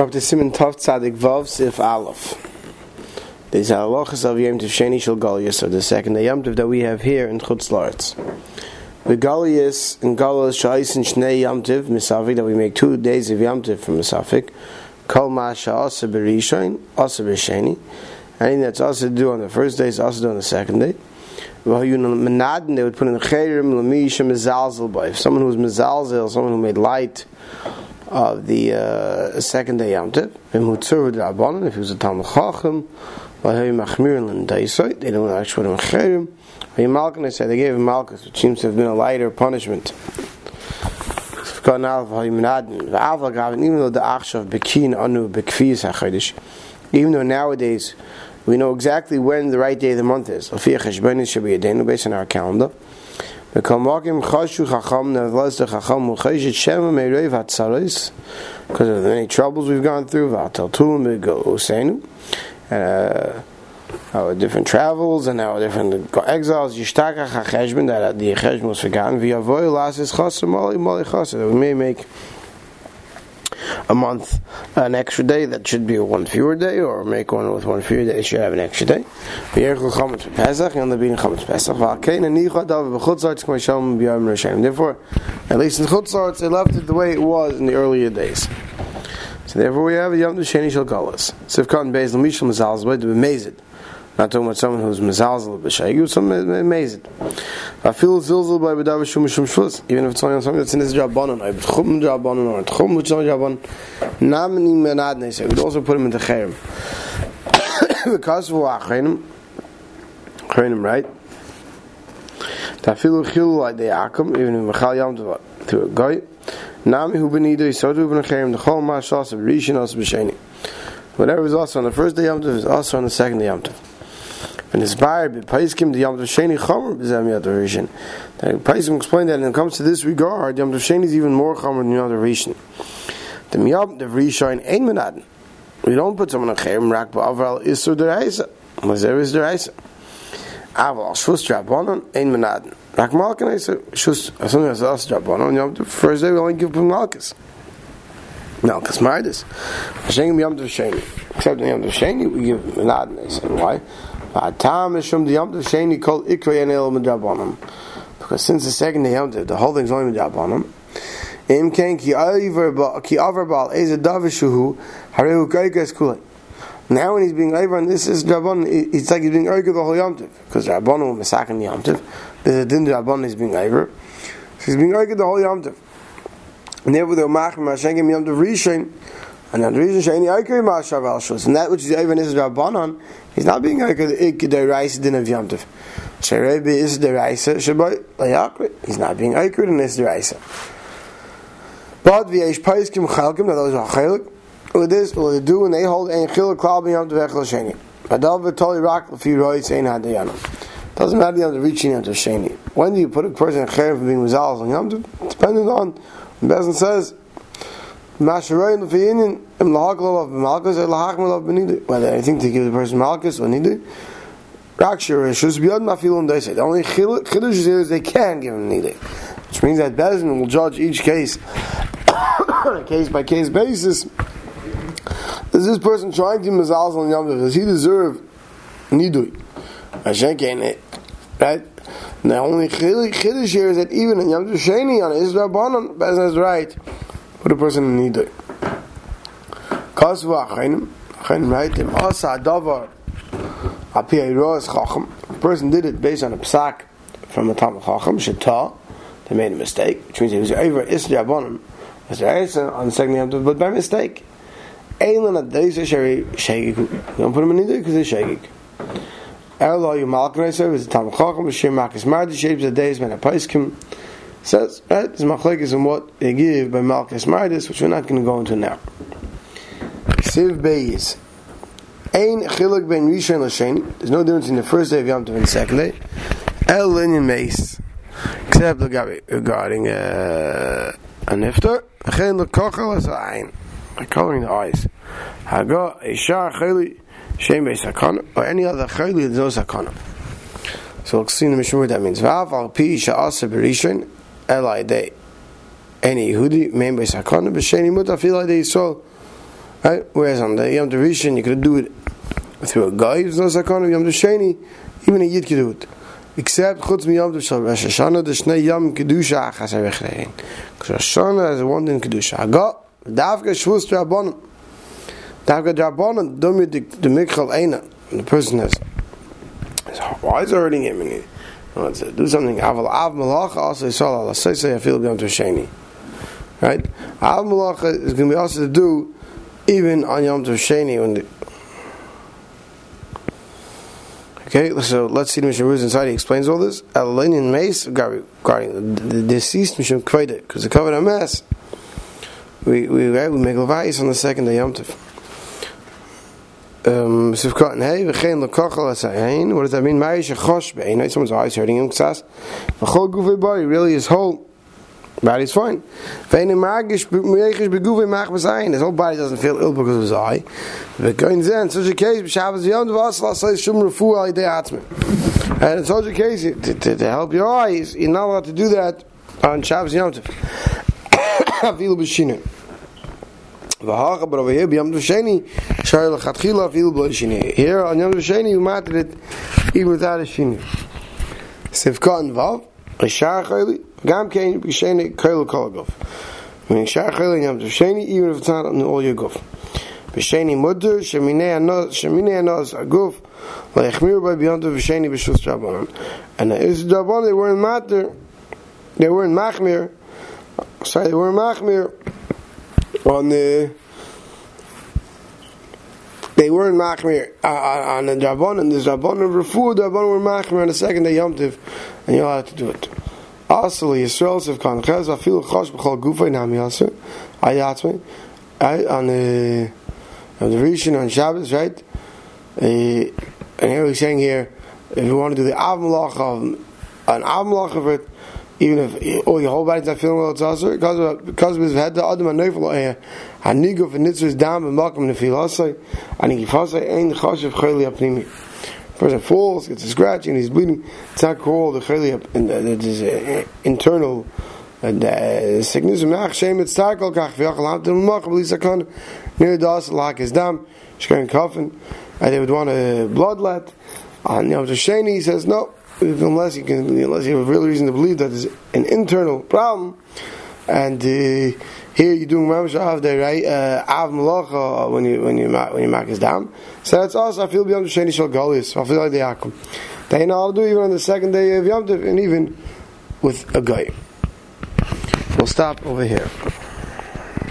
Up to Simon Tov Tzadik Vav Sif Aleph. These are halachas of Yom Tov Sheni Shel Galias, so the second day Yom Tov that we have here in Chutz Laretz. The Galias and Galas Shais and Shnei Yom Tov Misafik that we make two days of Yom Tov from Misafik. Kol Masha Asa Berishain Asa B'Sheni. Anything that's also do on the first day is also do on the second day. Menadin, they would put in Cherim Lamisha Mezalzel If someone who was Mezalzel, someone who made light of the uh, second day Yom Tov, if he was a Talmud Chacham, they don't actually put him Cherim. Malkin, they say they gave him Malchus, which seems to have been a lighter punishment. Even though the Anu even though nowadays we know exactly when the right day of the month is. based on our calendar. Because of the many troubles we've gone through, uh, our different travels and our different exiles, that the cheshbon was forgotten. We may make a month an extra day that should be one fewer day, or make one with one fewer day, should have an extra day. Therefore, at least in Chutzarts, they left it the way it was in the earlier days. So therefore, we have Yom Sheni Shal Galas. Sivkan Beis Lamishal Mazal's way to be amazed. Not talking about someone who's mezalzel b'shaygu, someone amazing. I feel zilzel by b'dav shum shum shvus, even if it's only on something that's in his jabbanon, or b'tchum jabbanon, or tchum b'tchum jabbanon, namini menad nesei, we'd also put him into cherem. Because of achenim, achenim, right? Tafilu chilu like the akum, even in mechal yam to a guy, nami hu b'nidu, so to b'nechem, the chol ma'ashas, b'rishin os b'sheni. Whatever is also on the first day Yom Tov is also on the second day Yom Tov and inspired by Paiskim the Yom Sheni Chomer b'Zem Yom Tov Rishon. Paiskim explained that when it comes to this regard, Yom Tov Sheni is even more Chomer than Yom Tov Rishon. The Yom Tov Rishon ain't Menadin. We don't put someone on Cherem Rak Ba'aval Isur Deraisa. Mazer is Deraisa. Aval Shus Drabonon ain't Menadin. Rak Malkin Isa Shus something that's us Drabonon Yom Tov first day we only give Malchus. Malchus Mardis. Hashem Yom Sheni. Except in Yom Sheni we give Menadin. Why? Because since the second day Yom the whole thing's only Midabonim. Im ken ki over ki over bal is a davishuhu hareu kaikas kulay. Now when he's being over on this is Rabban, it's like he's being over the whole Yom because Rabban will masakin Yom Tov. There's a din Rabban is being over. So he's being over the whole Yom And therefore they'll mach Mashengim Yom Tov Rishon. And the reason Shani Aikri Mashav Al Shus, and that which is even is Rabbanon, he's not being the the Rice din of Yom Tov. Sherebi is the Rice Shabbat Layakri. He's not being Aikri in this Rice. But v'yesh paiskim chalkim, now those are chalik. With this, what they do when they hold ein chiluk klal b'yom tov echel sheni. Adal v'toli rak l'fi roi ein hadayanam. Doesn't matter the reaching Yom Tov Sheni. When do you put a person in chayav for being mizal on Yom Tov? Depending on, Bezin says, Masharoin Lefayinian Im Lahakal of Malchus or Lahakmal of Benidi. Whether anything to give the person Malchus or Nidi. Rakshir Rishus Biyad Mafilum they say. The only Chiddush is they can give him Nidi. Which means that Bezin will judge each case on a case by case basis. Is this person trying to Mazal on Yom Does he deserve Nidui? Hashem it. Right? The only Chiddush here is that even in Yom Sheni on Israel Banan, Bezin is right put a person in need. Kasva achayim, achayim right, im asa adavar, api ayroz chacham, a person did it based on a psak from a Talmud chacham, sheta, they made a mistake, which means he was over isri abonim, on the second Yom but by mistake. Eilan at deisa shari shagik, you don't put him in need because he's shagik. Erlo yu malkanaiser, is a Talmud chacham, b'shir makis mardi, shapes the days, men a paiskim, says, right, this machlekes in what they give by Malchus Mardis, which we're not going to go into now. Siv Beis. Ein ben Rishon. There's no difference in the first day of Yom Tov and the second day. El Linyan Meis. Except regarding uh, a nifter. Chen lekochel as ein. Coloring the eyes. Haga, Ishar, Cheli, Shem Beis Sakana, or any other Cheli, there's no Sakana. So we'll see in the Mishnah what that means. Vav al pi sha'asa elai de any Yehudi by sakana b'sheni muta fil de Yisrael Right? Whereas on the Yom Tov you could do it through a guy, there's no sakana. Yom Tov Sheni, even a Yid could do it. Except chutz mi Yom Tov Rosh Hashanah, the Shnei Yom Kedusha Achas HaRechrein. Because Rosh Hashanah is one in Kedusha. Haga, Davka Shvus Drabonim. Davka Drabonim, Domi the Mikchal Eina. The person has, why is hurting him? And he to do something. Aval Av Malacha also Yisrael Allah. Say, say, I feel Yom Tov Sheni. Right? Av Malacha is going to be also to do even on Yom Tov Sheni when the Okay, so let's see the Mishnah Ruz inside. He explains all this. Alanian Mace regarding the deceased Mishnah Kveda, because the covered a mess. We we we make levayis on the second day Yom Tov. Um, Sivkot and hey, v'chein lekachal asayin. What does that mean? Someone's eyes hurting him. Ksas. V'chol gufei body. Really, his whole Body's fine. His whole body doesn't feel ill because of his eye. But going then, such a case, Shabbos Yom Vasla says Shum Refu Al Atzmi. And in such a case, to, to, to help your eyes, you're not allowed to do that on Shabbos Yom Tov. Afilu b'shinu. Here, on Yom tov sheni, you matter it even without a shini. Sivka and Vav, Rishar chayli, Gam kein b'sheni koil kol guf. Meaning shar chayil yam sheni even if it's not on all your guf. B'sheni mutter sheminei anos sheminei anos aguf leichmir by beyond the b'sheni b'shus drabanan. And is drabanan they weren't matter they weren't machmir sorry they weren't machmir on the they weren't machmir uh, on the drabanan the drabanan refu the drabanan were machmir on the second day yom tiv and you're to do it. Also, Yisrael Sev Kan Chez Afilu Chosh B'chol Gufay Nam Yasser Ayatzme on the on the Rishon on Shabbos, right? Uh, and here we're saying here, if you want to do the Av Malach of an Av Malach of it, even if oh your whole body's not feeling well, it's also because of because of his head the Adam Hanefel eh Hanigo for Nitzvah's Dam and Malcolm Nefilasai and he Gifasai Ein Choshev Chayli Apnimi person falls, gets a scratch, and he's bleeding. It's not called the chayli, and it is uh, internal and uh, sickness. Mach shem it's tackle kach v'yachal ham to mach b'lis akon near das like his dam shkayin coffin, and they would want a bloodlet. And Yom he says no, unless you can, unless you have a real reason to believe that there's an internal problem, and. Uh, here you're doing mamash av day, right? Uh, av malacha when you when you when you mark is down. So that's also I feel beyond the sheni shal. I feel like the yakum. They know do even on the second day of Yom Tov, and even with a guy. We'll stop over here.